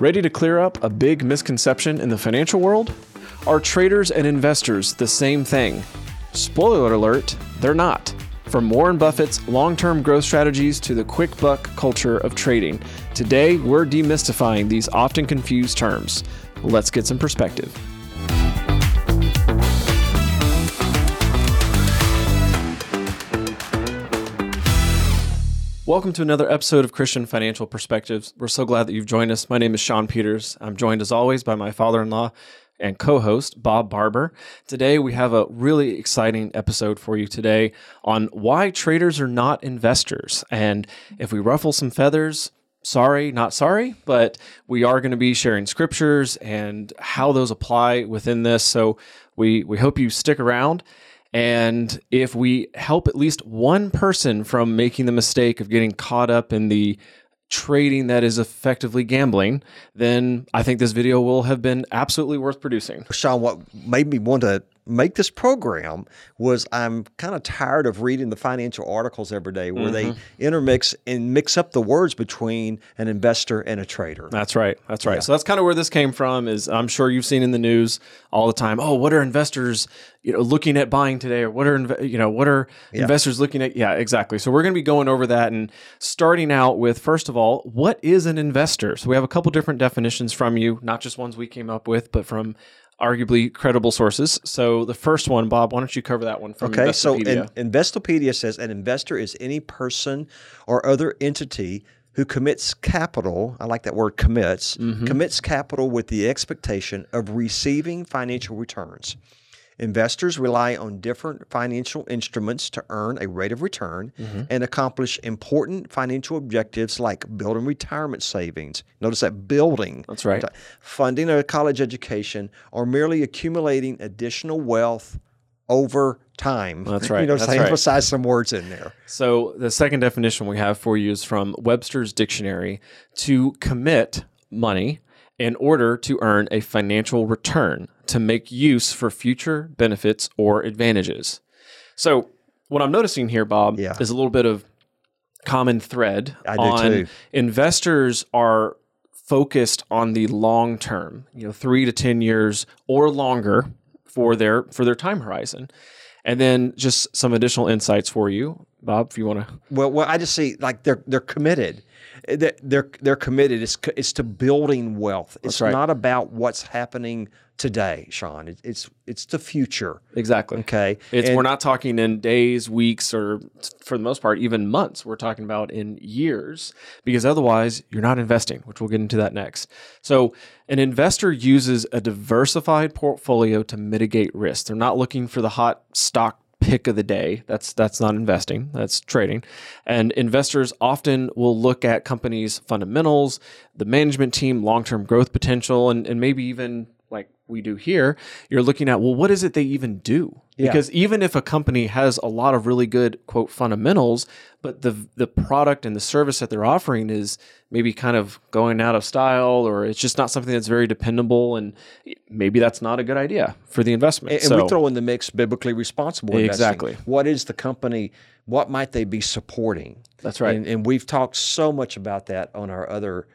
Ready to clear up a big misconception in the financial world? Are traders and investors the same thing? Spoiler alert, they're not. From Warren Buffett's long term growth strategies to the quick buck culture of trading, today we're demystifying these often confused terms. Let's get some perspective. Welcome to another episode of Christian Financial Perspectives. We're so glad that you've joined us. My name is Sean Peters. I'm joined as always by my father in law and co host, Bob Barber. Today, we have a really exciting episode for you today on why traders are not investors. And if we ruffle some feathers, sorry, not sorry, but we are going to be sharing scriptures and how those apply within this. So we, we hope you stick around. And if we help at least one person from making the mistake of getting caught up in the trading that is effectively gambling, then I think this video will have been absolutely worth producing. Sean, what made me want to make this program was I'm kind of tired of reading the financial articles every day where mm-hmm. they intermix and mix up the words between an investor and a trader. That's right. That's right. Yeah. So that's kind of where this came from is I'm sure you've seen in the news all the time, oh, what are investors, you know, looking at buying today or what are you know, what are yeah. investors looking at? Yeah, exactly. So we're going to be going over that and starting out with first of all, what is an investor? So we have a couple different definitions from you, not just ones we came up with, but from arguably credible sources. So the first one, Bob, why don't you cover that one from okay, so in, Investopedia says an investor is any person or other entity who commits capital, I like that word commits, mm-hmm. commits capital with the expectation of receiving financial returns. Investors rely on different financial instruments to earn a rate of return mm-hmm. and accomplish important financial objectives like building retirement savings. Notice that building. That's right. Funding a college education or merely accumulating additional wealth over time. That's right. You know, so I emphasize some words in there. So the second definition we have for you is from Webster's Dictionary to commit money in order to earn a financial return to make use for future benefits or advantages. So, what I'm noticing here, Bob, yeah. is a little bit of common thread I on too. investors are focused on the long term, you know, 3 to 10 years or longer for their for their time horizon. And then just some additional insights for you, Bob, if you want to. Well, well, I just see like they're they're committed they're they're committed. It's it's to building wealth. It's right. not about what's happening today, Sean. It's it's the future. Exactly. Okay. It's and, we're not talking in days, weeks, or for the most part, even months. We're talking about in years, because otherwise you're not investing, which we'll get into that next. So an investor uses a diversified portfolio to mitigate risk. They're not looking for the hot stock pick of the day. That's that's not investing, that's trading. And investors often will look at companies' fundamentals, the management team, long-term growth potential, and, and maybe even like we do here, you're looking at, well, what is it they even do? Yeah. Because even if a company has a lot of really good quote fundamentals, but the the product and the service that they're offering is maybe kind of going out of style or it's just not something that's very dependable and maybe that's not a good idea for the investment. And, so, and we throw in the mix biblically responsible investing. Exactly. What is the company what might they be supporting? That's right. And, and we've talked so much about that on our other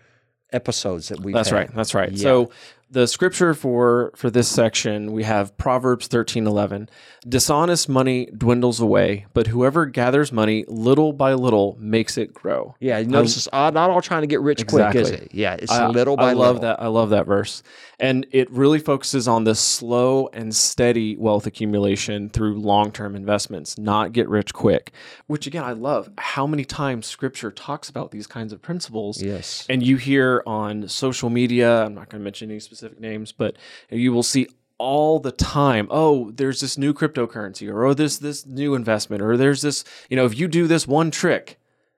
episodes that we've That's had. right. That's right. Yeah. So the scripture for for this section we have proverbs 13 11 dishonest money dwindles away but whoever gathers money little by little makes it grow. Yeah you notice it's not all trying to get rich exactly. quick is it? Yeah it's I, little by I love little. that i love that verse. And it really focuses on the slow and steady wealth accumulation through long-term investments not get rich quick which again i love how many times scripture talks about these kinds of principles. Yes. And you hear on social media i'm not going to mention any specific specific names, but you will see all the time oh there's this new cryptocurrency or oh this this new investment or there's this you know if you do this one trick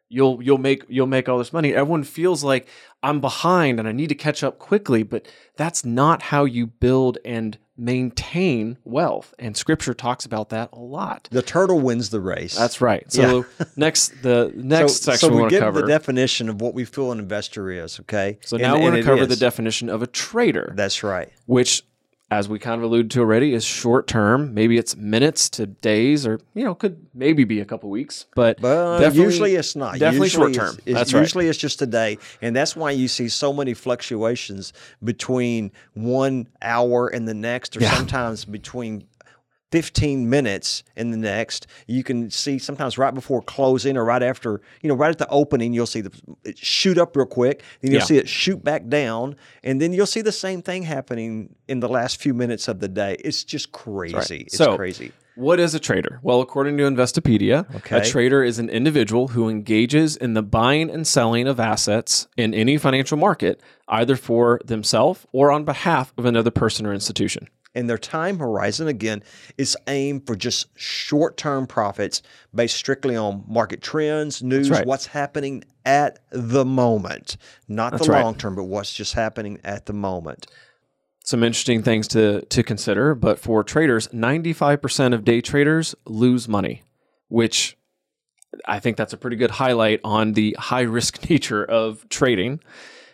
you'll you'll make you'll make all this money. Everyone feels like i'm behind and i need to catch up quickly but that's not how you build and maintain wealth and scripture talks about that a lot. The turtle wins the race. That's right. So yeah. next the next so, section so we, we get cover the definition of what we feel an investor is okay? So now and, we're going to cover the definition of a trader. That's right. Which as we kind of alluded to already, is short term. Maybe it's minutes to days, or you know, could maybe be a couple weeks, but, But definitely- usually it's not. Definitely Usually short term. it's- That's right. usually it's just a day, and that's why you see so many fluctuations between one hour and the next, or Yeah. sometimes between. 15 minutes in the next you can see sometimes right before closing or right after you know right at the opening you'll see the it shoot up real quick then you'll Yeah. see it shoot back down and then you'll see the same thing happening in the last few minutes of the day it's just crazy it's So, crazy What is a trader? Well, according to Investopedia, a trader is an individual who engages in the buying and selling of assets in any financial market, either for themselves or on behalf of another person or institution. And their time horizon again is aimed for just short-term profits based strictly on market trends news right. what's happening at the moment not That's the long term but what's just happening at the moment Some interesting things to, to consider, but for traders, 95% of day traders lose money, which I think that's a pretty good highlight on the high risk nature of trading.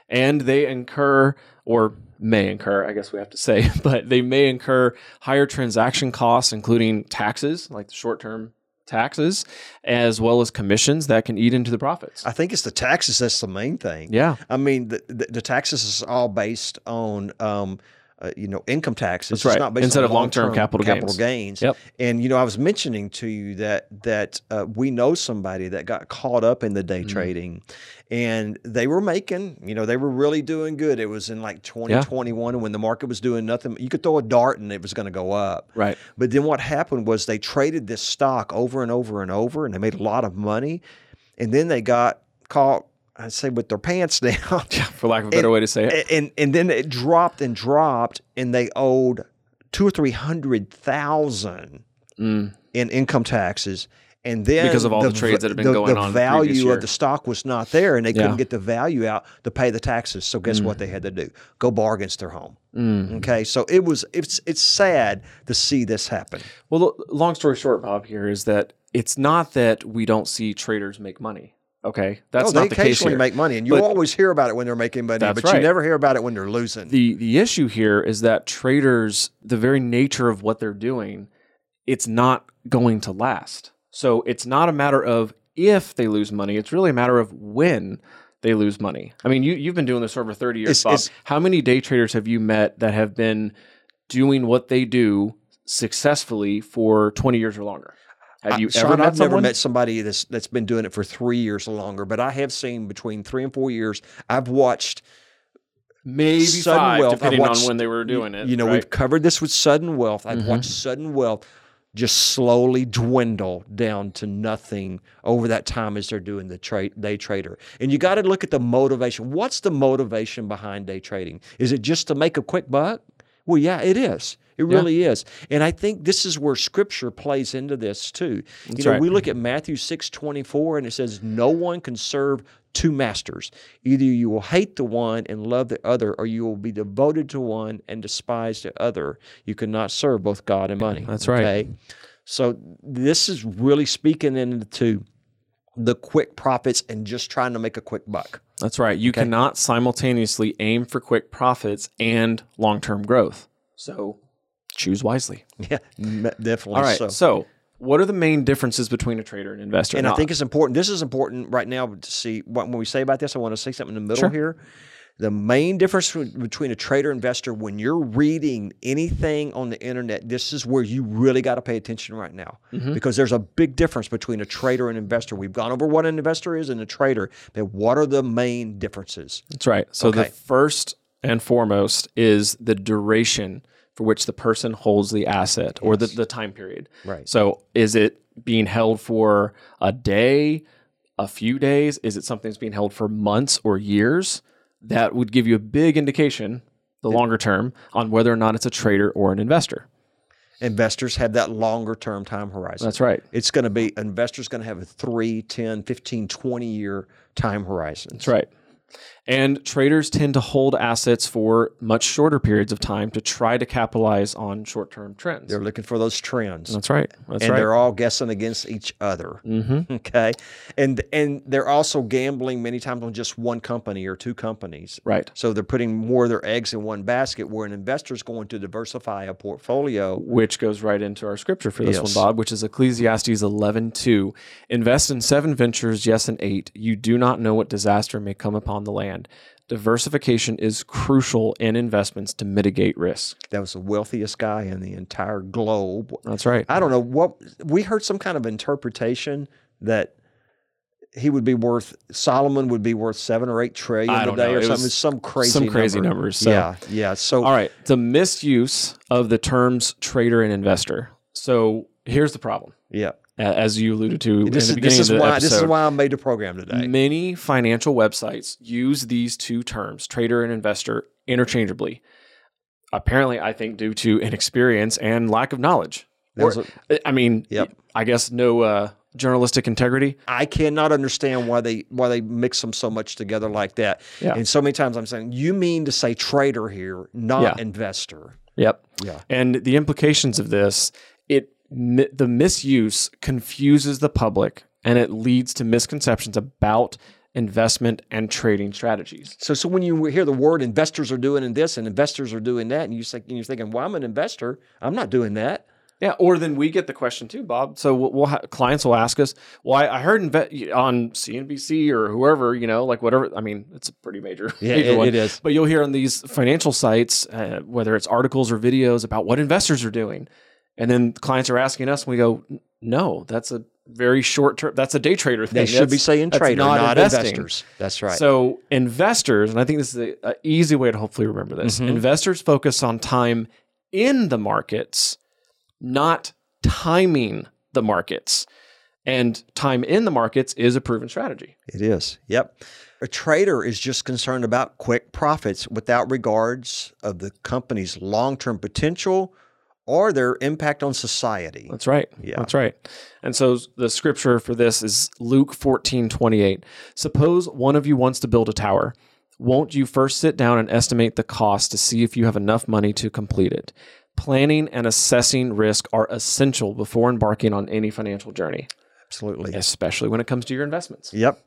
And they incur, or may incur, I guess we have to say, but they may incur higher transaction costs, including taxes, like the short term taxes, as well as commissions that can eat into the profits. i think it's the taxes that's the main thing Yeah, i mean the, the, the taxes is all based on um, uh, you know income taxes That's right. it's not based Instead of long-term long-term capital capital gains. gains, Yep. and you know i was mentioning to you that that uh, we know somebody that got caught up in the day Mm-hmm. trading and they were making you know they were really doing good it was in like 2021 when the market was doing nothing you could throw a dart and it was going to go up right. but then what happened was they traded this stock over and over and over and they made a lot of money and then they got caught i'd say with their pants down For lack of a better way to say it. and, and and then it dropped and dropped, and they owed two or three hundred thousand Mm. in income taxes. And then Because of all the trades that have been going the on the value of the stock was not there, and they Yeah. couldn't get the value out to pay the taxes. So guess what they had to do? Go bar against their home. Mm. Okay, so it was it's it's sad to see this happen. Well, long story short, Bob, here is that it's not that we don't see traders make money. Okay, that's they not the case here. make money, and you But- always hear about it when they're making money, That's but you never hear about it when they're losing. the the issue here is that traders, the very nature of what they're doing, it's not going to last. So it's not a matter of if they lose money; it's really a matter of when they lose money. I mean, you you've been doing this for over thirty years, It's- Bob. it's- How many day traders have you met that have been doing what they do successfully for twenty years or longer? Have you I- ever Sean, met I've never met somebody that's that's been doing it for three years or longer, but I have seen between three and four years. I've watched maybe sudden five, wealth. I've depending on watched- when they were doing it. You know, right? Mm-hmm. we've covered this with sudden wealth. I've watched sudden wealth just slowly dwindle down to nothing over that time as they're doing the trade day trader. And you got to look at the motivation. What's the motivation behind day trading? Is it just to make a quick buck? Well, yeah, it is. It really is. And I think this is where scripture plays into this too. you know, right. we look at Matthew 6 24 and it says, No one can serve two masters. Either you will hate the one and love the other, or you will be devoted to one and despise the other. You cannot serve both God and money. That's right. Okay? So this is really speaking into the quick profits and just trying to make a quick buck. That's right. You cannot simultaneously aim for quick profits and long term growth. So choose wisely. Yeah, definitely. All right. So. So, what are the main differences between a trader and investor? And I think it's important. This is important right now to see what, when we say about this. I want to say something in the middle Sure. here. The main difference between- a trader and investor, when you're reading anything on the internet, this is where you really got to pay attention right now Mm-hmm. because there's a big difference between a trader and investor. We've gone over what an investor is and a trader, but what are the main differences? that's right. So the first and foremost is the duration for which the person holds the asset or the, the time period. Right. So is it being held for a day, a few days? Is it something that's being held for months or years? That would give you a big indication, the longer term, on whether or not it's a trader or an investor. Investors have that longer term time horizon. That's right. It's going to be, investors going to have a 3, 10, 15, 20 year time horizon. That's right. And traders tend to hold assets for much shorter periods of time to try to capitalize on short term trends. They're looking for those trends. That's right. That's right. and right. they're all guessing against each other. Mm-hmm. Okay, and and they're also gambling many times on just one company or two companies. Right. So they're putting more of their eggs in one basket. Where an investor is going to diversify a portfolio. which goes right into our scripture for this Yes. one, Bob, which is Ecclesiastes 11:2. Invest in seven ventures, yes, and eight. You do not know what disaster may come upon the land. Diversification is crucial in investments to mitigate risk. That was the wealthiest guy in the entire globe. That's right. I don't know what we heard some kind of interpretation that he would be worth Solomon would be worth seven or eight trillion I a don't day or It something. Some crazy some crazy number. numbers, so- yeah, yeah. So All right. The misuse of the terms trader and investor. So here's the problem, yeah, as you alluded to this in the is this is of the why episode. this is why I made the program today. Many financial websites use these two terms, trader and investor, interchangeably. Apparently, I think due to inexperience and lack of knowledge. Or- I mean, Yep. I guess no uh, journalistic integrity. I cannot understand why they why they mix them so much together like that. Yeah. And so many times I'm saying you mean to say trader here, not Yeah. investor. Yep. Yeah. And the implications of this, mi- the misuse confuses the public and it leads to misconceptions about investment and trading strategies. So so when you hear the word investors are doing in this and investors are doing that, and you think and you're thinking, well, I'm an investor, I'm not doing that. Yeah, or then we get the question too, Bob. So we'll, we'll ha- clients will ask us, "Well, I, I heard inve- on CNBC or whoever, you know, like whatever. I mean, it's a pretty major, Yeah, major it- one. it is. But you'll hear on these financial sites, uh, whether it's articles or videos about what investors are doing, and then clients are asking us, and we go, "No, that's a very short term. That's a day trader thing. They should be saying trader, not, investing." investors. That's right. So investors, and I think this is an easy way to hopefully remember this. Mm-hmm. Investors focus on time in the markets, not timing the markets. And time in the markets is a proven strategy. It is. Yep. A trader is just concerned about quick profits without regards of the company's long-term potential or their impact on society. That's right. Yeah. That's right. And so the scripture for this is Luke 14, 28. Suppose one of you wants to build a tower. Won't you first sit down and estimate the cost to see if you have enough money to complete it? Planning and assessing risk are essential before embarking on any financial journey, Absolutely. especially when it comes to your investments. Yep.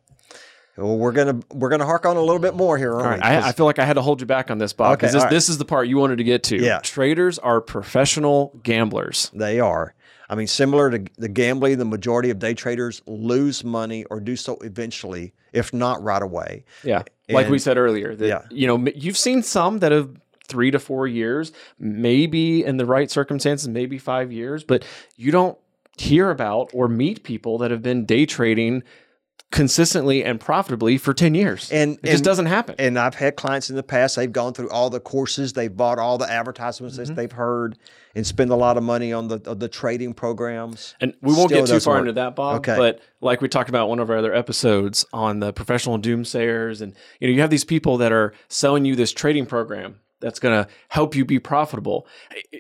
Well, we're gonna we're gonna hark on a little bit more here, aren't All we? I, I feel like I had to hold you back on this, Bob, Okay, because this, all right. this is the part you wanted to get to. Yeah. Traders are professional gamblers. They are. I mean, similar to the gambling, the majority of day traders lose money or do so eventually, if not right away. Yeah. Like we said earlier, that, Yeah. you know, you've seen some that have three to four years, maybe in the right circumstances, maybe five years, but you don't hear about or meet people that have been day trading consistently and profitably for 10 years. And- it just doesn't happen. And I've had clients in the past, they've gone through all the courses, they've bought all the advertisements Mm-hmm. that they've heard and spend a lot of money on the, the trading programs. And we won't Still get too far work. into that, Bob. Okay. But like we talked about one of our other episodes on the professional doomsayers, and you know, you have these people that are selling you this trading program that's going to help you be profitable.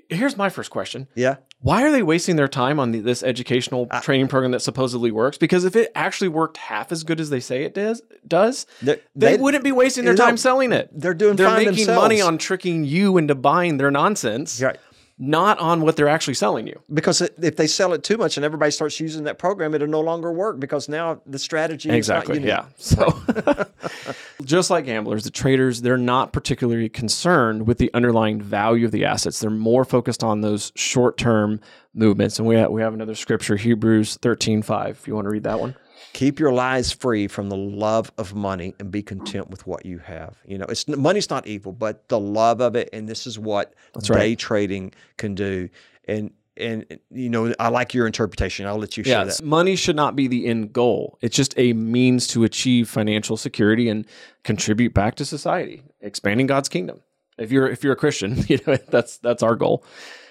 Here's my first question: Yeah. Why are they wasting their time on the, this educational ah. training program that supposedly works? Because if it actually worked half as good as they say it does, does They- they, wouldn't be wasting their No, time selling it. they're doing They're making themselves. money on tricking you into buying their nonsense, Right. Not on what they're actually selling you. Because if they sell it too much and everybody starts using that program, it'll no longer work because now the strategy Exactly. is not Yeah. So, just like gamblers, the traders, they're not particularly concerned with the underlying value of the assets. They're more focused on those short term movements. And we have, we have another scripture, Hebrews 13 5, if you want to read that one. Keep your lives free from the love of money and be content with what you have. You know, it's money's not evil, but the love of it, and this is what day right. trading can do. And and you know, I like your interpretation. I'll let you share Yeah, that. money should not be the end goal. It's just a means to achieve financial security and contribute back to society, expanding God's kingdom. If you're if you're a Christian, you know that's that's our goal.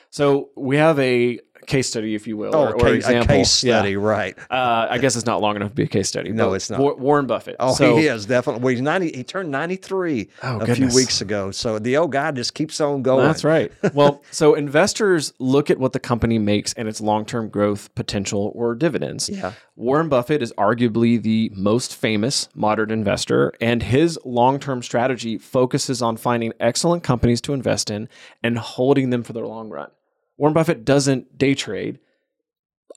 So we have a case study, if you will, Oh, or, or case, a example. case Yeah. study, right? Uh, I guess it's not long enough to be a case study. No, it's not. Wa- Warren Buffett. Oh, so, he is definitely. Well, he's ninety. He turned ninety three Oh, a goodness. few weeks ago. So the old guy just keeps on going. That's right. Well, so investors look at what the company makes and its long term growth potential or dividends. Yeah. Warren Buffett is arguably the most famous modern investor, and his long term strategy focuses on finding excellent companies to invest in and holding them for the long run. Warren Buffett doesn't day trade.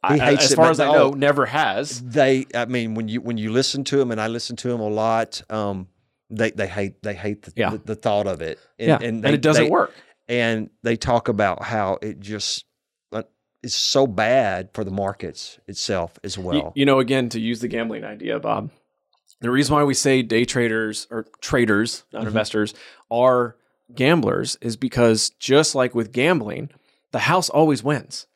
I- hates as it, far as I know, never has. They. I mean, when you when you listen to him, and I listen to him a lot. Um, they they hate they hate the, Yeah. the, the thought of it. And, yeah, and, and, it doesn't they- work. And they talk about how it just. uh, It's so bad for the markets itself as well. You, know, again, to use the gambling idea, Bob, the reason why we say day traders or traders, not Mm-hmm. investors, are gamblers is because just like with gambling, the house always wins.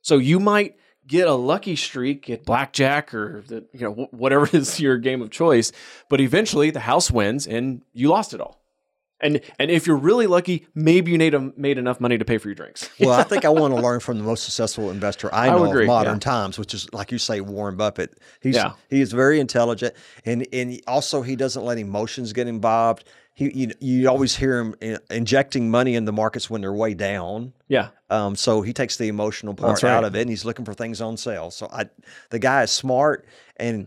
So you might get a lucky streak at blackjack or the, you know whatever is your game of choice, but eventually the house wins and you lost it all. And and if you're really lucky, maybe you made, a, made enough money to pay for your drinks. well, I think I want to learn from the most successful investor I I know would agree, of modern yeah. times, which is like you say, Warren Buffett. He's Yeah. he is very intelligent, and and also he doesn't let emotions get involved. He you, you always hear him in- injecting money in the markets when they're way down. Yeah. Um, so he takes the emotional part right. out of it, and he's looking for things on sale. So I, the guy is smart, and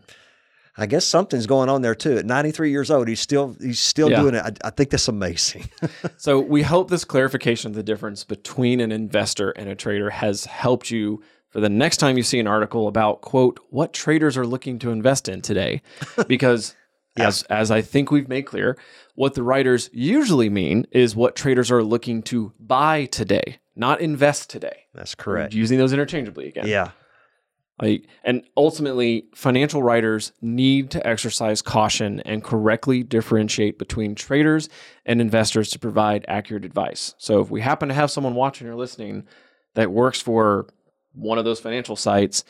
I guess something's going on there too. At 93 years old, he's still he's still Yeah. doing it. I, I think that's amazing. So we hope this clarification of the difference between an investor and a trader has helped you for the next time you see an article about quote what traders are looking to invest in today because as as I think we've made clear what the writers usually mean is what traders are looking to buy today not invest today that's correct. using those interchangeably again Yeah. like, and ultimately, financial writers need to exercise caution and correctly differentiate between traders and investors to provide accurate advice. So, if we happen to have someone watching or listening that works for one of those financial sites,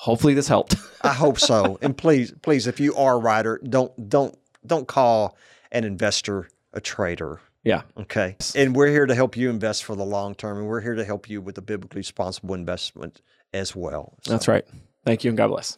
hopefully this helped. I hope so. And please, please, if you are a writer, don't don't don't call an investor a trader. yeah. Okay. And we're here to help you invest for the long term, and we're here to help you with the biblically responsible investment as well. So- That's right. Thank you and God bless.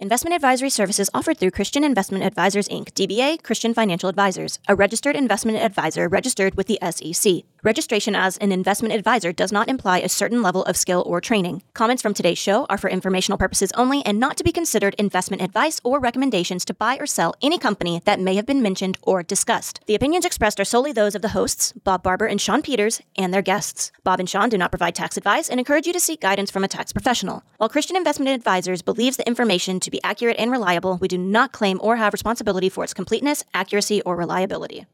Investment advisory services offered through Christian Investment Advisors Inc., DBA Christian Financial Advisors, a registered investment advisor registered with the SEC. Registration as an investment advisor does not imply a certain level of skill or training. Comments from today's show are for informational purposes only and not to be considered investment advice or recommendations to buy or sell any company that may have been mentioned or discussed. The opinions expressed are solely those of the hosts, Bob Barber and Sean Peters, and their guests. Bob and Sean do not provide tax advice and encourage you to seek guidance from a tax professional. While Christian Investment Advisors believes the information to be accurate and reliable, we do not claim or have responsibility for its completeness, accuracy, or reliability.